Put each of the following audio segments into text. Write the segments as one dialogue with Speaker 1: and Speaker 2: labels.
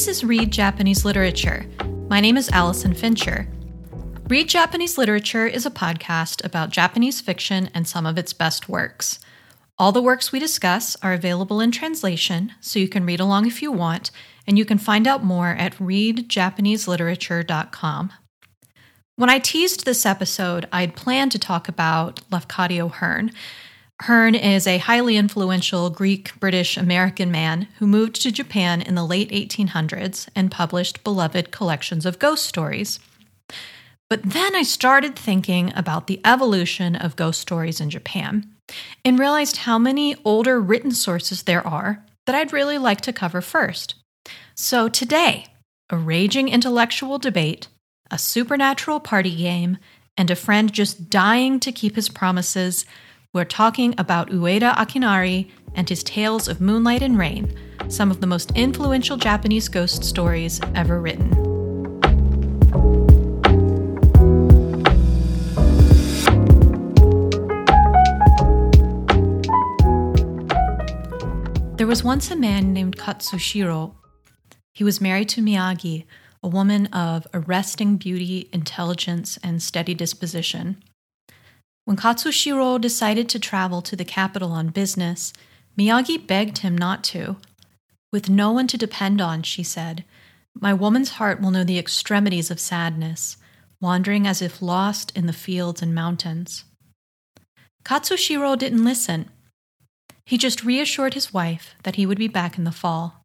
Speaker 1: This is Read Japanese Literature. My name is Allison Fincher. Read Japanese Literature is a podcast about Japanese fiction and some of its best works. All the works we discuss are available in translation, so you can read along if you want, and you can find out more at readjapaneseliterature.com. When I teased this episode, I'd planned to talk about Lafcadio Hearn, Hearn is a highly influential Greek British American man who moved to Japan in the late 1800s and published beloved collections of ghost stories. But then I started thinking about the evolution of ghost stories in Japan and realized how many older written sources there are that I'd really like to cover first. So today, a raging intellectual debate, a supernatural party game, and a friend just dying to keep his promises we're talking about Ueda Akinari and his tales of moonlight and rain, some of the most influential Japanese ghost stories ever written. There was once a man named Katsushiro. He was married to Miyagi, a woman of arresting beauty, intelligence, and steady disposition. When Katsushiro decided to travel to the capital on business, Miyagi begged him not to. With no one to depend on, she said, my woman's heart will know the extremities of sadness, wandering as if lost in the fields and mountains. Katsushiro didn't listen. He just reassured his wife that he would be back in the fall.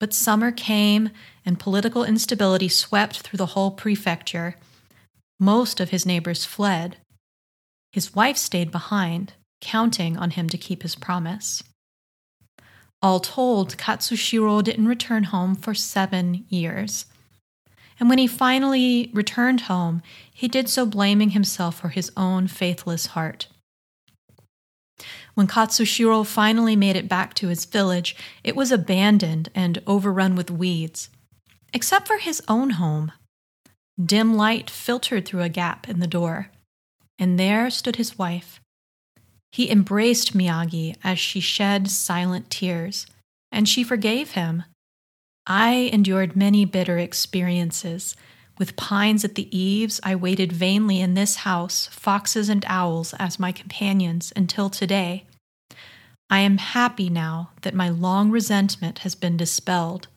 Speaker 1: But summer came, and political instability swept through the whole prefecture. Most of his neighbors fled. His wife stayed behind, counting on him to keep his promise. All told, Katsushiro didn't return home for seven years. And when he finally returned home, he did so blaming himself for his own faithless heart. When Katsushiro finally made it back to his village, it was abandoned and overrun with weeds, except for his own home. Dim light filtered through a gap in the door and there stood his wife. He embraced Miyagi as she shed silent tears, and she forgave him. I endured many bitter experiences. With pines at the eaves, I waited vainly in this house, foxes and owls as my companions until today. I am happy now that my long resentment has been dispelled.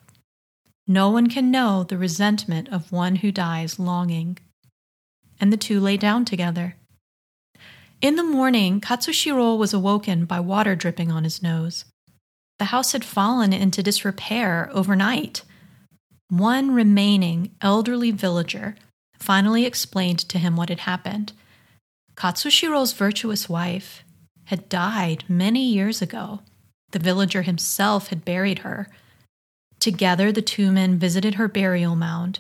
Speaker 1: No one can know the resentment of one who dies longing. And the two lay down together. In the morning, Katsushiro was awoken by water dripping on his nose. The house had fallen into disrepair overnight. One remaining elderly villager finally explained to him what had happened. Katsushiro's virtuous wife had died many years ago. The villager himself had buried her. Together, the two men visited her burial mound,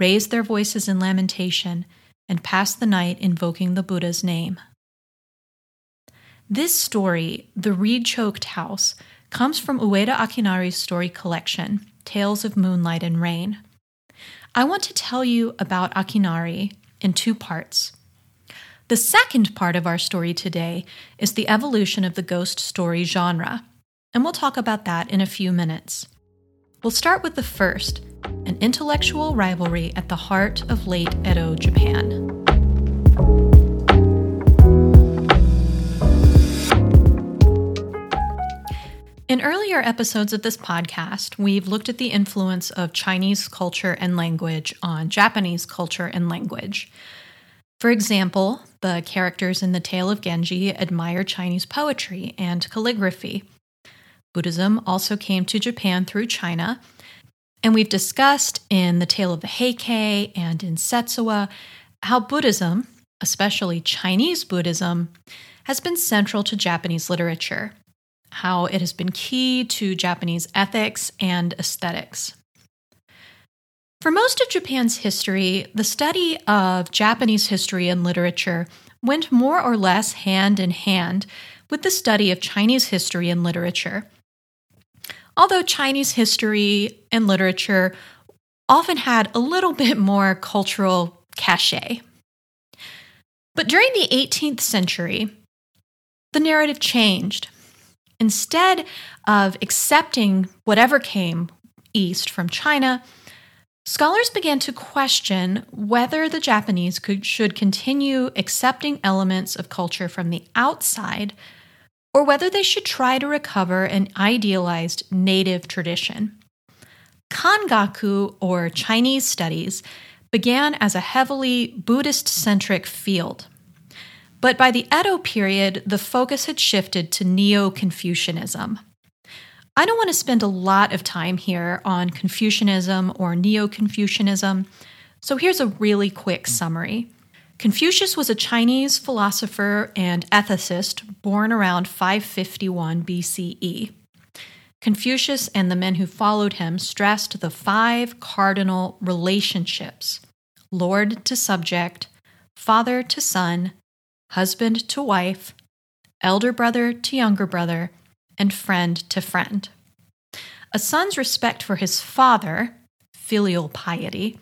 Speaker 1: raised their voices in lamentation, and passed the night invoking the Buddha's name. This story, The Reed Choked House, comes from Ueda Akinari's story collection, Tales of Moonlight and Rain. I want to tell you about Akinari in two parts. The second part of our story today is the evolution of the ghost story genre, and we'll talk about that in a few minutes. We'll start with the first an intellectual rivalry at the heart of late Edo Japan. In earlier episodes of this podcast, we've looked at the influence of Chinese culture and language on Japanese culture and language. For example, the characters in the Tale of Genji admire Chinese poetry and calligraphy. Buddhism also came to Japan through China, and we've discussed in the Tale of the Heike and in Setsuwa how Buddhism, especially Chinese Buddhism, has been central to Japanese literature how it has been key to Japanese ethics and aesthetics. For most of Japan's history, the study of Japanese history and literature went more or less hand in hand with the study of Chinese history and literature. Although Chinese history and literature often had a little bit more cultural cachet. But during the 18th century, the narrative changed Instead of accepting whatever came east from China, scholars began to question whether the Japanese could, should continue accepting elements of culture from the outside or whether they should try to recover an idealized native tradition. Kangaku, or Chinese studies, began as a heavily Buddhist centric field. But by the Edo period, the focus had shifted to Neo Confucianism. I don't want to spend a lot of time here on Confucianism or Neo Confucianism, so here's a really quick summary. Confucius was a Chinese philosopher and ethicist born around 551 BCE. Confucius and the men who followed him stressed the five cardinal relationships lord to subject, father to son, husband to wife, elder brother to younger brother, and friend to friend. A son's respect for his father, filial piety,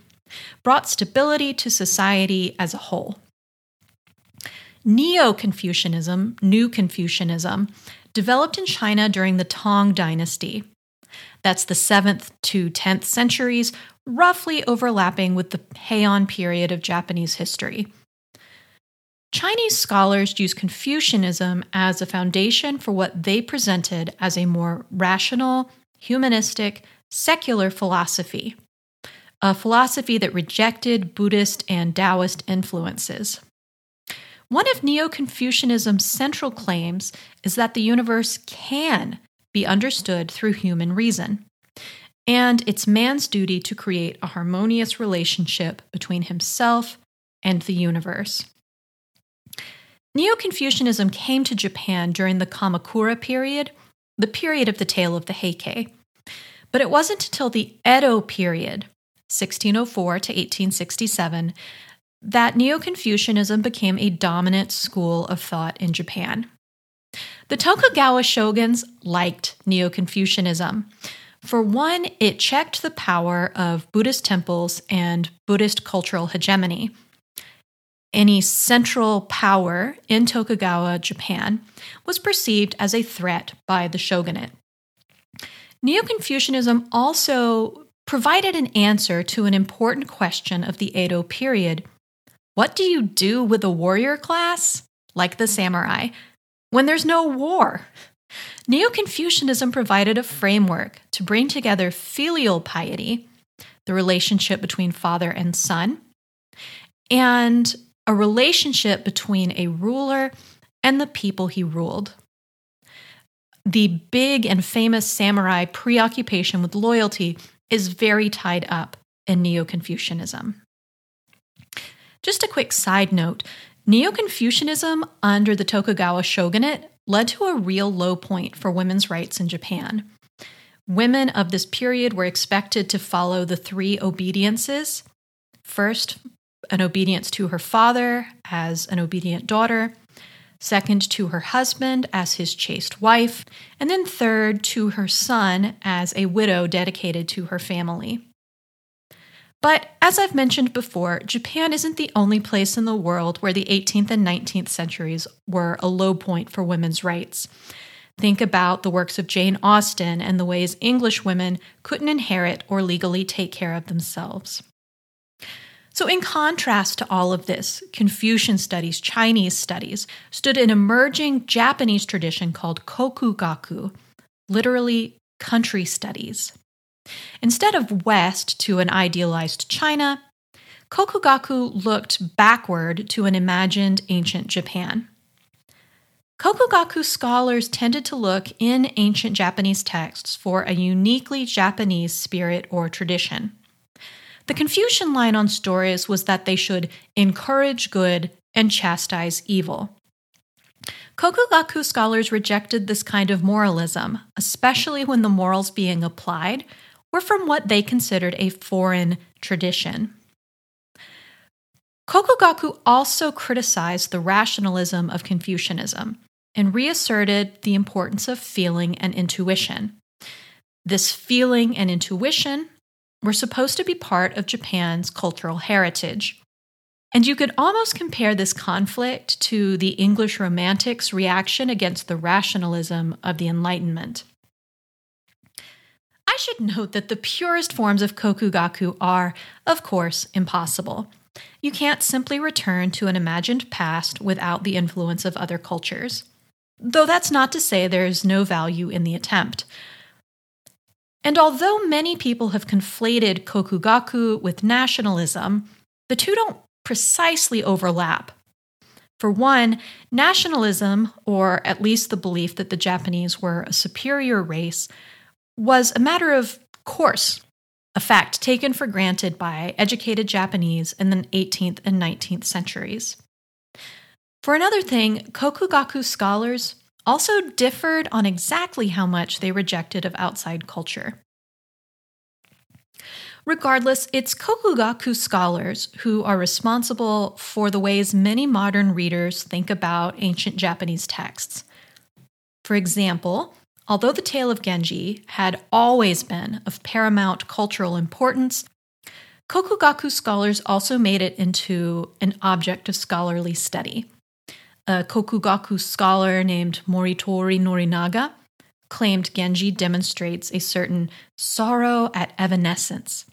Speaker 1: brought stability to society as a whole. Neo Confucianism, New Confucianism, developed in China during the Tang Dynasty. That's the 7th to 10th centuries, roughly overlapping with the Heian period of Japanese history. Chinese scholars use Confucianism as a foundation for what they presented as a more rational, humanistic, secular philosophy, a philosophy that rejected Buddhist and Taoist influences. One of Neo Confucianism's central claims is that the universe can be understood through human reason, and it's man's duty to create a harmonious relationship between himself and the universe. Neo Confucianism came to Japan during the Kamakura period, the period of the tale of the Heike. But it wasn't until the Edo period, 1604 to 1867, that Neo Confucianism became a dominant school of thought in Japan. The Tokugawa shoguns liked Neo Confucianism. For one, it checked the power of Buddhist temples and Buddhist cultural hegemony. Any central power in Tokugawa, Japan, was perceived as a threat by the shogunate. Neo Confucianism also provided an answer to an important question of the Edo period what do you do with a warrior class, like the samurai, when there's no war? Neo Confucianism provided a framework to bring together filial piety, the relationship between father and son, and a relationship between a ruler and the people he ruled. The big and famous samurai preoccupation with loyalty is very tied up in Neo Confucianism. Just a quick side note Neo Confucianism under the Tokugawa shogunate led to a real low point for women's rights in Japan. Women of this period were expected to follow the three obediences first, an obedience to her father as an obedient daughter, second, to her husband as his chaste wife, and then third, to her son as a widow dedicated to her family. But as I've mentioned before, Japan isn't the only place in the world where the 18th and 19th centuries were a low point for women's rights. Think about the works of Jane Austen and the ways English women couldn't inherit or legally take care of themselves. So, in contrast to all of this, Confucian studies, Chinese studies, stood an emerging Japanese tradition called Kokugaku, literally country studies. Instead of west to an idealized China, Kokugaku looked backward to an imagined ancient Japan. Kokugaku scholars tended to look in ancient Japanese texts for a uniquely Japanese spirit or tradition. The Confucian line on stories was that they should encourage good and chastise evil. Kokugaku scholars rejected this kind of moralism, especially when the morals being applied were from what they considered a foreign tradition. Kokugaku also criticized the rationalism of Confucianism and reasserted the importance of feeling and intuition. This feeling and intuition were supposed to be part of Japan's cultural heritage. And you could almost compare this conflict to the English Romantics' reaction against the rationalism of the Enlightenment I should note that the purest forms of kokugaku are, of course, impossible. You can't simply return to an imagined past without the influence of other cultures. Though that's not to say there's no value in the attempt. And although many people have conflated kokugaku with nationalism, the two don't precisely overlap. For one, nationalism, or at least the belief that the Japanese were a superior race, was a matter of course, a fact taken for granted by educated Japanese in the 18th and 19th centuries. For another thing, Kokugaku scholars also differed on exactly how much they rejected of outside culture. Regardless, it's Kokugaku scholars who are responsible for the ways many modern readers think about ancient Japanese texts. For example, although the tale of Genji had always been of paramount cultural importance, Kokugaku scholars also made it into an object of scholarly study. A Kokugaku scholar named Motoori Norinaga claimed Genji demonstrates a certain sorrow at evanescence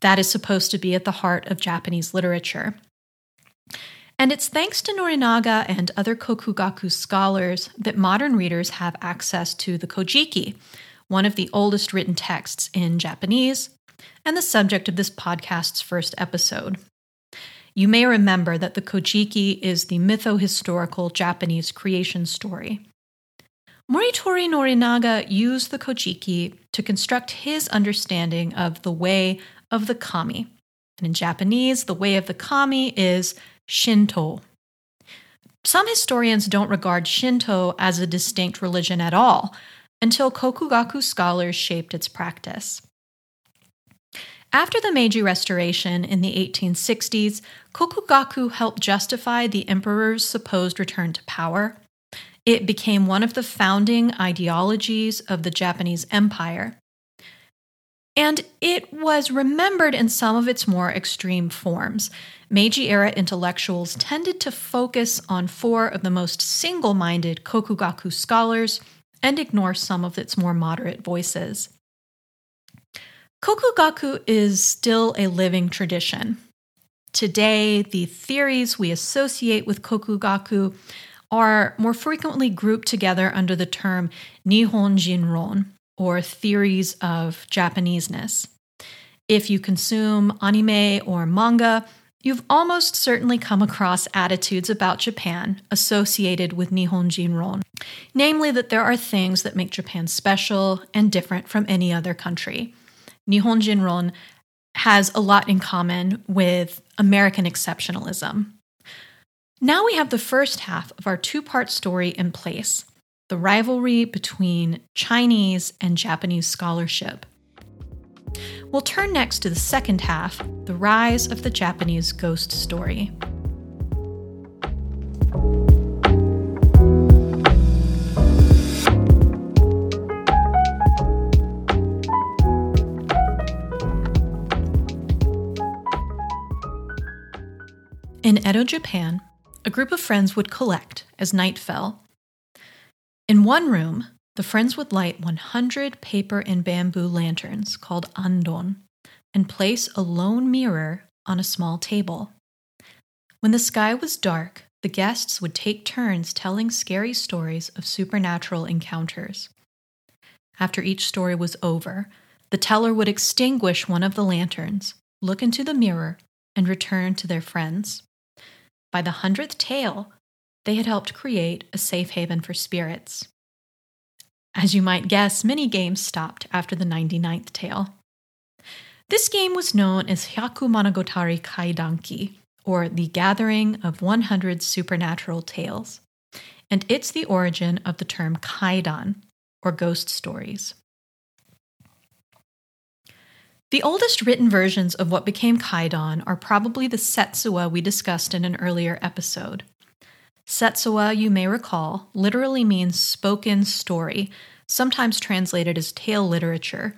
Speaker 1: that is supposed to be at the heart of Japanese literature. And it's thanks to Norinaga and other Kokugaku scholars that modern readers have access to the Kojiki, one of the oldest written texts in Japanese, and the subject of this podcast's first episode. You may remember that the Kojiki is the mytho-historical Japanese creation story. Motoori Norinaga used the Kojiki to construct his understanding of the way of the kami. And in Japanese, the way of the kami is Shinto. Some historians don't regard Shinto as a distinct religion at all until Kokugaku scholars shaped its practice. After the Meiji Restoration in the 1860s, Kokugaku helped justify the emperor's supposed return to power. It became one of the founding ideologies of the Japanese Empire. And it was remembered in some of its more extreme forms. Meiji era intellectuals tended to focus on four of the most single minded Kokugaku scholars and ignore some of its more moderate voices. Kokugaku is still a living tradition. Today, the theories we associate with Kokugaku are more frequently grouped together under the term Nihon Jinron, or theories of Japaneseness. If you consume anime or manga, you've almost certainly come across attitudes about Japan associated with Nihon Jinron, namely that there are things that make Japan special and different from any other country. Nihon Jinron has a lot in common with American exceptionalism. Now we have the first half of our two part story in place the rivalry between Chinese and Japanese scholarship. We'll turn next to the second half the rise of the Japanese ghost story. In Edo, Japan, a group of friends would collect as night fell in one room, the friends would light 100 paper and bamboo lanterns called andon and place a lone mirror on a small table. When the sky was dark, the guests would take turns telling scary stories of supernatural encounters. After each story was over, the teller would extinguish one of the lanterns, look into the mirror, and return to their friends. By the hundredth tale, they had helped create a safe haven for spirits. As you might guess, many games stopped after the 99th tale. This game was known as Hyaku Monogatari Kaidankai, or the Gathering of 100 Supernatural Tales, and it's the origin of the term Kaidan, or ghost stories. The oldest written versions of what became Kaidan are probably the Setsuwa we discussed in an earlier episode. Setsuwa, you may recall, literally means spoken story, sometimes translated as tale literature,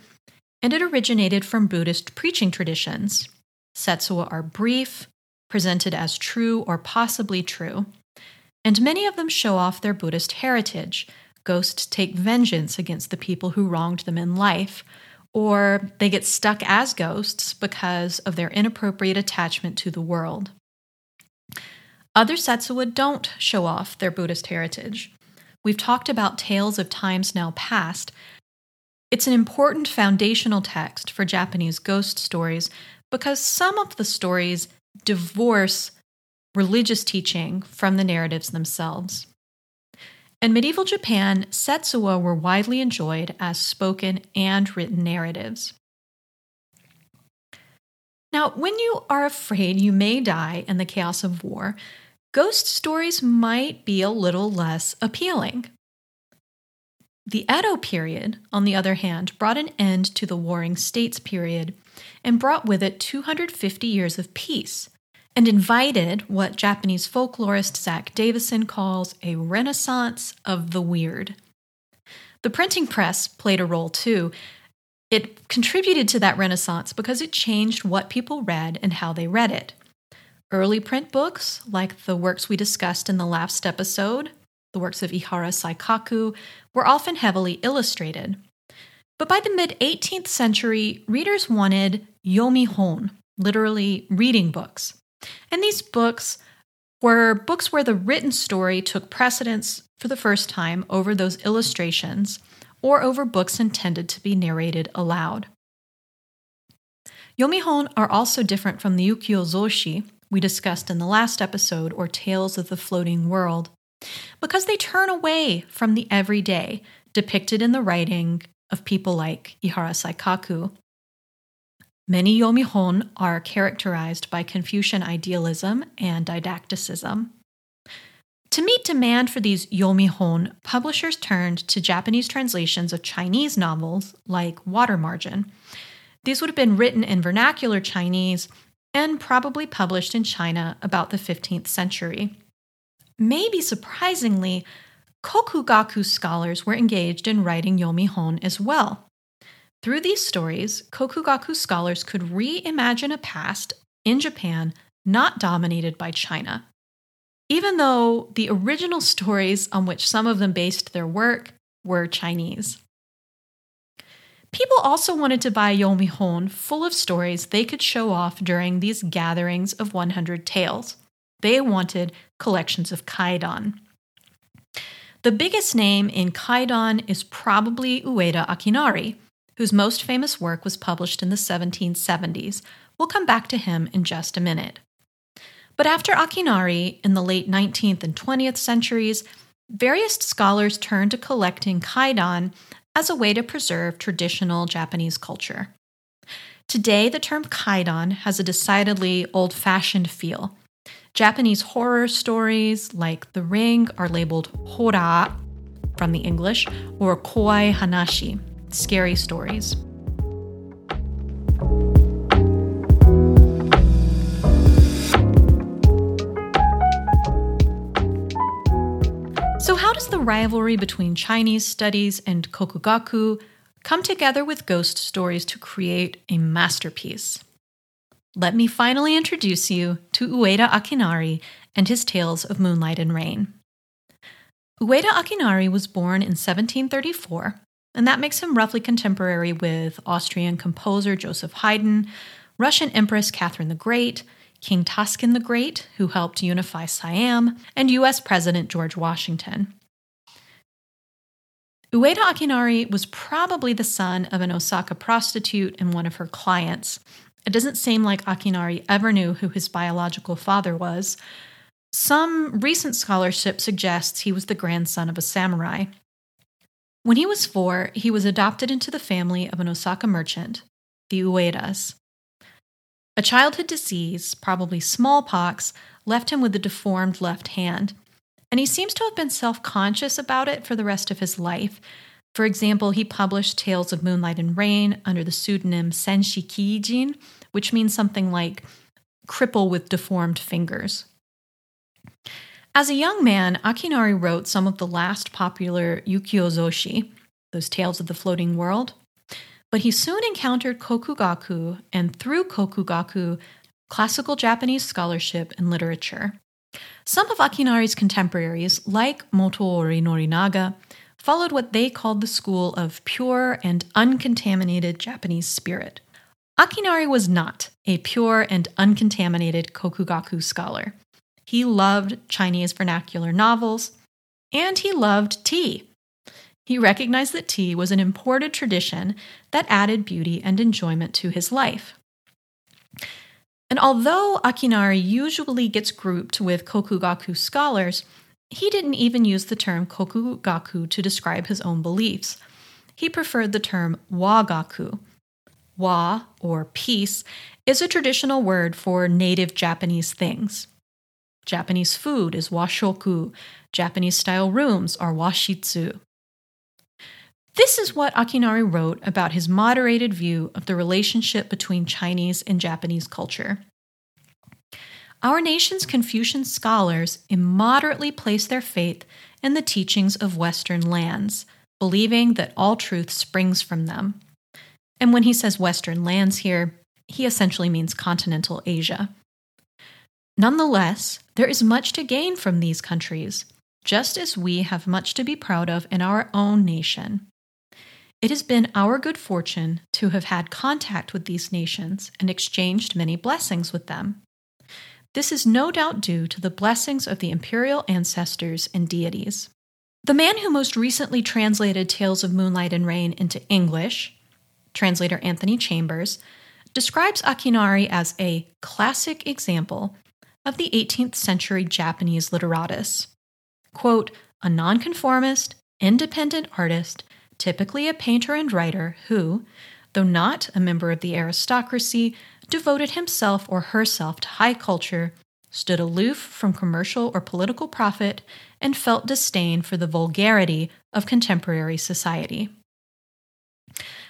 Speaker 1: and it originated from Buddhist preaching traditions. Setsuwa are brief, presented as true or possibly true, and many of them show off their Buddhist heritage, ghosts take vengeance against the people who wronged them in life, or they get stuck as ghosts because of their inappropriate attachment to the world. Other Setsuwa don't show off their Buddhist heritage. We've talked about Tales of Times Now Past. It's an important foundational text for Japanese ghost stories because some of the stories divorce religious teaching from the narratives themselves. In medieval Japan, Setsuwa were widely enjoyed as spoken and written narratives. Now, when you are afraid you may die in the chaos of war, ghost stories might be a little less appealing. The Edo period, on the other hand, brought an end to the Warring States period and brought with it 250 years of peace and invited what Japanese folklorist Zack Davisson calls a renaissance of the weird. The printing press played a role too. It contributed to that renaissance because it changed what people read and how they read it. Early print books, like the works we discussed in the last episode, the works of Ihara Saikaku, were often heavily illustrated. But by the mid 18th century, readers wanted yomihon, literally reading books. And these books were books where the written story took precedence for the first time over those illustrations or over books intended to be narrated aloud. Yomihon are also different from the ukiyo-zoshi, we discussed in the last episode, or Tales of the Floating World, because they turn away from the everyday depicted in the writing of people like Ihara Saikaku. Many yomihon are characterized by Confucian idealism and didacticism. To meet demand for these yomihon, publishers turned to Japanese translations of Chinese novels like Water Margin. These would have been written in vernacular Chinese and probably published in China about the 15th century. Maybe surprisingly, Kokugaku scholars were engaged in writing Yomihon as well. Through these stories, Kokugaku scholars could reimagine a past in Japan not dominated by China. Even though the original stories on which some of them based their work were Chinese. People also wanted to buy Yomihon full of stories they could show off during these gatherings of 100 tales. They wanted collections of kaidan. The biggest name in kaidan is probably Ueda Akinari, whose most famous work was published in the 1770s. We'll come back to him in just a minute. But after Akinari, in the late 19th and 20th centuries, various scholars turned to collecting kaidan as a way to preserve traditional Japanese culture. Today, the term kaidan has a decidedly old fashioned feel. Japanese horror stories like The Ring are labeled hora from the English or kowai hanashi, scary stories. So, how does the rivalry between Chinese studies and Kokugaku come together with ghost stories to create a masterpiece? Let me finally introduce you to Ueda Akinari and his tales of moonlight and rain. Ueda Akinari was born in 1734, and that makes him roughly contemporary with Austrian composer Joseph Haydn, Russian Empress Catherine the Great, King Taksin the Great, who helped unify Siam, and US President George Washington. Ueda Akinari was probably the son of an Osaka prostitute and one of her clients. It doesn't seem like Akinari ever knew who his biological father was. Some recent scholarship suggests he was the grandson of a samurai. When he was four, he was adopted into the family of an Osaka merchant, the Uedas. A childhood disease, probably smallpox, left him with a deformed left hand, and he seems to have been self conscious about it for the rest of his life. For example, he published Tales of Moonlight and Rain under the pseudonym Senshi Kijin, which means something like cripple with deformed fingers. As a young man, Akinari wrote some of the last popular ukiyo-zoshi, those tales of the floating world, but he soon encountered Kokugaku and through Kokugaku, classical Japanese scholarship and literature. Some of Akinari's contemporaries, like Motoori Norinaga, followed what they called the school of pure and uncontaminated Japanese spirit. Akinari was not a pure and uncontaminated Kokugaku scholar. He loved Chinese vernacular novels, and he loved tea. He recognized that tea was an imported tradition that added beauty and enjoyment to his life. And although Akinari usually gets grouped with Kokugaku scholars, he didn't even use the term Kokugaku to describe his own beliefs. He preferred the term Wagaku. Wa, or peace, is a traditional word for native Japanese things. Japanese food is washoku, Japanese style rooms are washitsu. This is what Akinari wrote about his moderated view of the relationship between Chinese and Japanese culture. Our nation's Confucian scholars immoderately place their faith in the teachings of Western lands, believing that all truth springs from them. And when he says Western lands here, he essentially means continental Asia. Nonetheless, there is much to gain from these countries, just as we have much to be proud of in our own nation. It has been our good fortune to have had contact with these nations and exchanged many blessings with them. This is no doubt due to the blessings of the imperial ancestors and deities. The man who most recently translated Tales of Moonlight and Rain into English, translator Anthony Chambers, describes Akinari as a classic example of the 18th century Japanese literatus. Quote, a nonconformist, independent artist typically a painter and writer who, though not a member of the aristocracy, devoted himself or herself to high culture, stood aloof from commercial or political profit, and felt disdain for the vulgarity of contemporary society.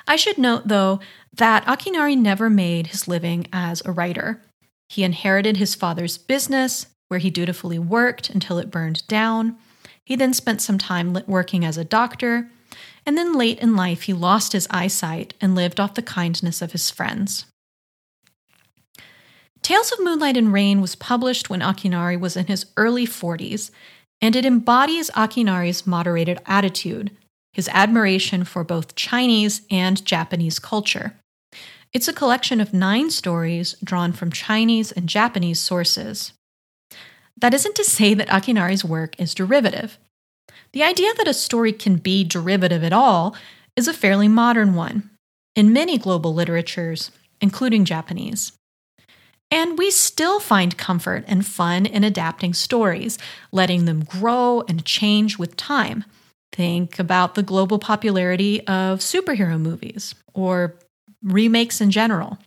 Speaker 1: I should note, though, that Akinari never made his living as a writer. He inherited his father's business, where he dutifully worked until it burned down. He then spent some time working as a doctor and then late in life he lost his eyesight and lived off the kindness of his friends. Tales of Moonlight and Rain was published when Akinari was in his early 40s, and it embodies Akinari's moderated attitude, his admiration for both Chinese and Japanese culture. It's a collection of nine stories drawn from Chinese and Japanese sources. That isn't to say that Akinari's work is derivative. The idea that a story can be derivative at all is a fairly modern one in many global literatures, including Japanese. And we still find comfort and fun in adapting stories, letting them grow and change with time. Think about the global popularity of superhero movies or remakes in general.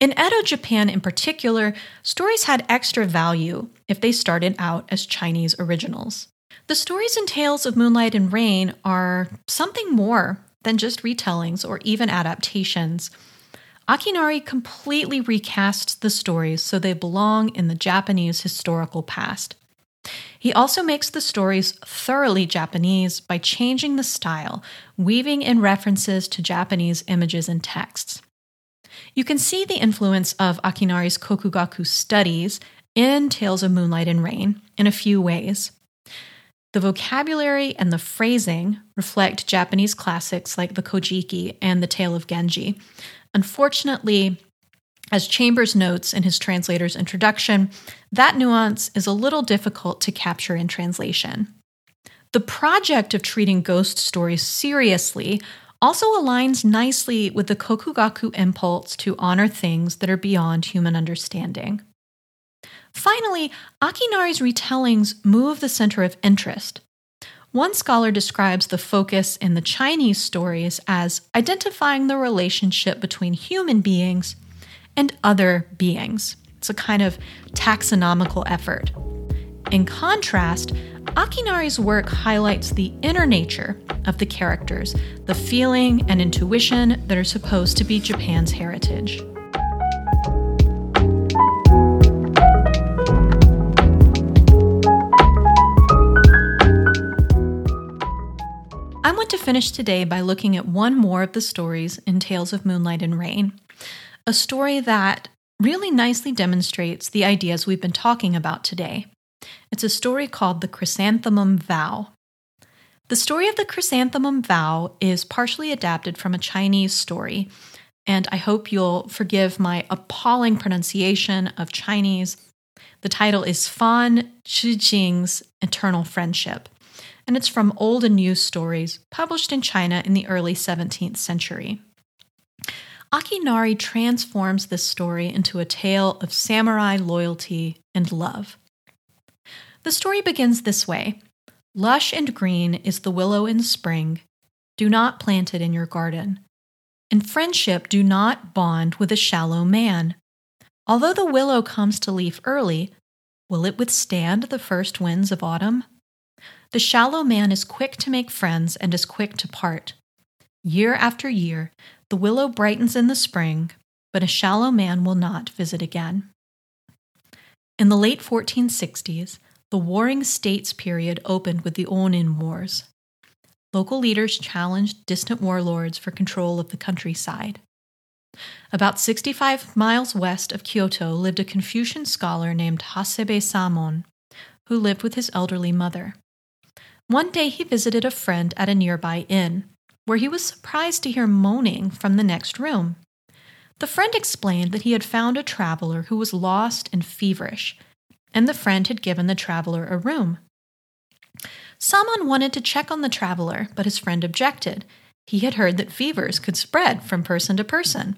Speaker 1: In Edo Japan in particular, stories had extra value if they started out as Chinese originals. The stories and tales of Moonlight and Rain are something more than just retellings or even adaptations. Akinari completely recasts the stories so they belong in the Japanese historical past. He also makes the stories thoroughly Japanese by changing the style, weaving in references to Japanese images and texts. You can see the influence of Akinari's Kokugaku studies in Tales of Moonlight and Rain in a few ways. The vocabulary and the phrasing reflect Japanese classics like the Kojiki and the Tale of Genji. Unfortunately, as Chambers notes in his translator's introduction, that nuance is a little difficult to capture in translation. The project of treating ghost stories seriously also aligns nicely with the Kokugaku impulse to honor things that are beyond human understanding. Finally, Akinari's retellings move the center of interest. One scholar describes the focus in the Chinese stories as identifying the relationship between human beings and other beings. It's a kind of taxonomical effort. In contrast, Akinari's work highlights the inner nature of the characters, the feeling and intuition that are supposed to be Japan's heritage. I want to finish today by looking at one more of the stories in Tales of Moonlight and Rain, a story that really nicely demonstrates the ideas we've been talking about today. It's a story called The Chrysanthemum Vow. The story of the chrysanthemum vow is partially adapted from a Chinese story, and I hope you'll forgive my appalling pronunciation of Chinese. The title is Fan Zhijing's Eternal Friendship, and it's from Old and New Stories, published in China in the early 17th century. Akinari transforms this story into a tale of samurai loyalty and love. The story begins this way Lush and green is the willow in spring. Do not plant it in your garden. And friendship do not bond with a shallow man. Although the willow comes to leaf early, will it withstand the first winds of autumn? The shallow man is quick to make friends and is quick to part. Year after year, the willow brightens in the spring, but a shallow man will not visit again. In the late 1460s, the Warring States period opened with the Onin Wars. Local leaders challenged distant warlords for control of the countryside. About 65 miles west of Kyoto lived a Confucian scholar named Hasebe Samon, who lived with his elderly mother. One day he visited a friend at a nearby inn where he was surprised to hear moaning from the next room. The friend explained that he had found a traveler who was lost and feverish, and the friend had given the traveler a room. Samon wanted to check on the traveler, but his friend objected. He had heard that fevers could spread from person to person.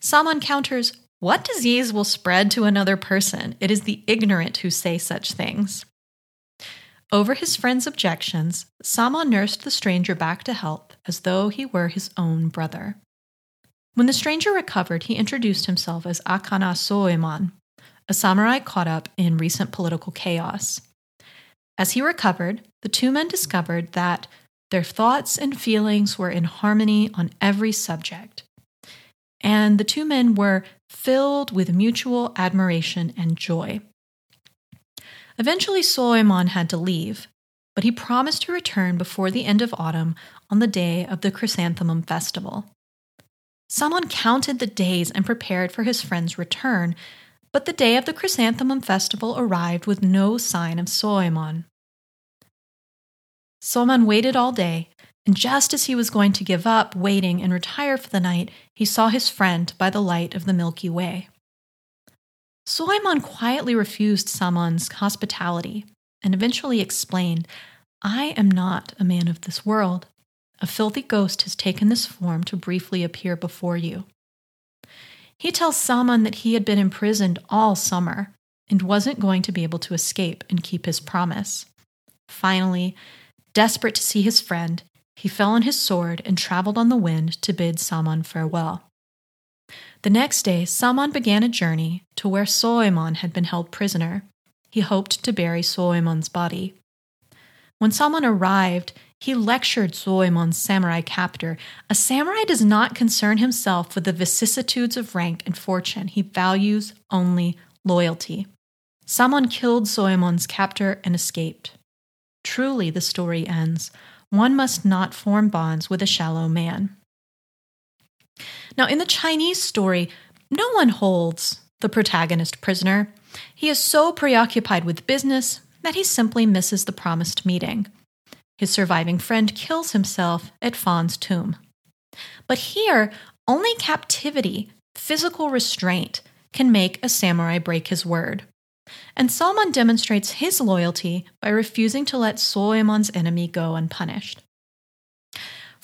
Speaker 1: Samon counters, What disease will spread to another person? It is the ignorant who say such things. Over his friend's objections, Samon nursed the stranger back to health as though he were his own brother. When the stranger recovered, he introduced himself as Akana Soemon, a samurai caught up in recent political chaos. As he recovered, the two men discovered that their thoughts and feelings were in harmony on every subject. And the two men were filled with mutual admiration and joy. Eventually, Soemon had to leave, but he promised to return before the end of autumn on the day of the Chrysanthemum Festival. Samon counted the days and prepared for his friend's return, but the day of the Chrysanthemum Festival arrived with no sign of Soemon. Soemon waited all day, and just as he was going to give up waiting and retire for the night, he saw his friend by the light of the Milky Way. Soemon quietly refused Samon's hospitality and eventually explained, I am not a man of this world. A filthy ghost has taken this form to briefly appear before you. He tells Samon that he had been imprisoned all summer and wasn't going to be able to escape and keep his promise. Finally, desperate to see his friend, he fell on his sword and traveled on the wind to bid Samon farewell. The next day, Samon began a journey to where Soemon had been held prisoner. He hoped to bury Soemon's body. When Samon arrived, he lectured Soemon's samurai captor. A samurai does not concern himself with the vicissitudes of rank and fortune, he values only loyalty. Samon killed Soemon's captor and escaped. Truly, the story ends. One must not form bonds with a shallow man. Now, in the Chinese story, no one holds the protagonist prisoner. He is so preoccupied with business that he simply misses the promised meeting. His surviving friend kills himself at Fawn's tomb. But here, only captivity, physical restraint, can make a samurai break his word. And Samon demonstrates his loyalty by refusing to let Soemon's enemy go unpunished.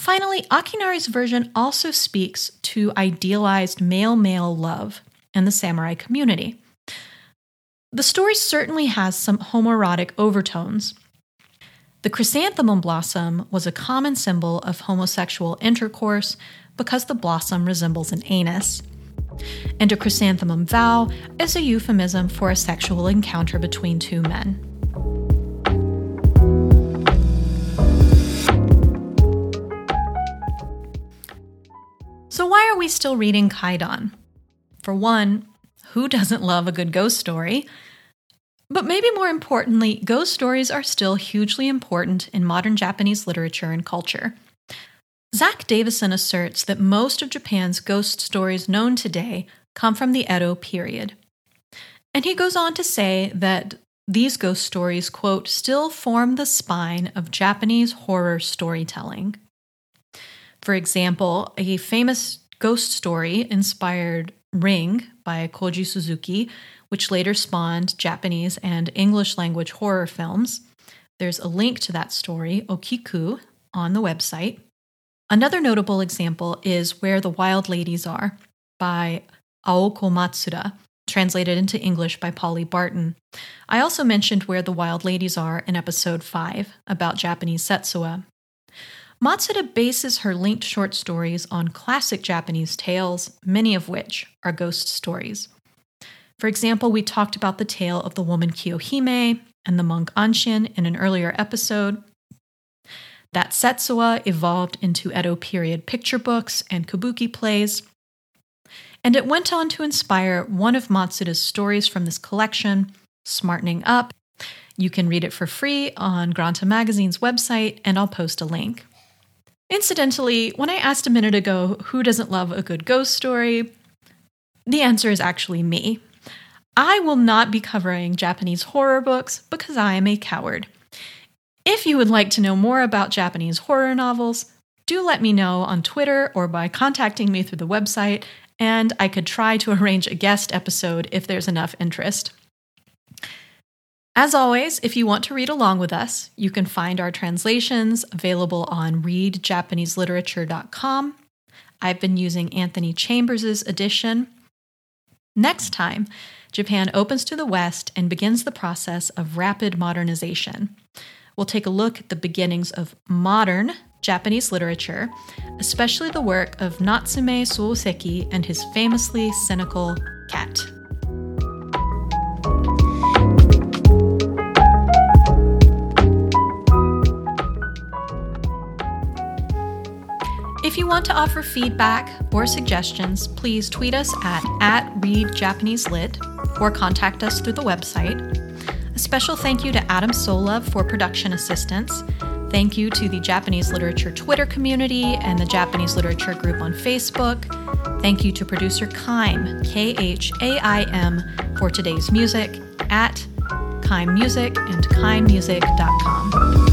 Speaker 1: Finally, Akinari's version also speaks to idealized male male love and the samurai community. The story certainly has some homoerotic overtones. The chrysanthemum blossom was a common symbol of homosexual intercourse because the blossom resembles an anus. And a chrysanthemum vow is a euphemism for a sexual encounter between two men. So, why are we still reading Kaidan? For one, who doesn't love a good ghost story? But maybe more importantly, ghost stories are still hugely important in modern Japanese literature and culture. Zack Davisson asserts that most of Japan's ghost stories known today come from the Edo period. And he goes on to say that these ghost stories, quote, still form the spine of Japanese horror storytelling. For example, a famous ghost story inspired Ring by Koji Suzuki, which later spawned Japanese and English language horror films. There's a link to that story, Okiku, on the website. Another notable example is Where the Wild Ladies Are by Aoko Matsuda, translated into English by Polly Barton. I also mentioned Where the Wild Ladies Are in episode 5 about Japanese Setsuwa. Matsuda bases her linked short stories on classic Japanese tales, many of which are ghost stories. For example, we talked about the tale of the woman Kiyohime and the monk Anchin in an earlier episode. That Setsuwa evolved into Edo period picture books and kabuki plays. And it went on to inspire one of Matsuda's stories from this collection, Smartening Up. You can read it for free on Granta Magazine's website, and I'll post a link. Incidentally, when I asked a minute ago who doesn't love a good ghost story, the answer is actually me. I will not be covering Japanese horror books because I am a coward. If you would like to know more about Japanese horror novels, do let me know on Twitter or by contacting me through the website, and I could try to arrange a guest episode if there's enough interest. As always, if you want to read along with us, you can find our translations available on readjapaneseliterature.com. I've been using Anthony Chambers' edition. Next time, Japan opens to the West and begins the process of rapid modernization. We'll take a look at the beginnings of modern Japanese literature, especially the work of Natsume Soseki and his famously cynical cat. If you want to offer feedback or suggestions, please tweet us at, at ReadJapaneseLit or contact us through the website. A special thank you to Adam Sola for production assistance. Thank you to the Japanese Literature Twitter community and the Japanese Literature group on Facebook. Thank you to producer Khaim, K H A I M, for today's music at Khaim Music and KhaimMusic.com.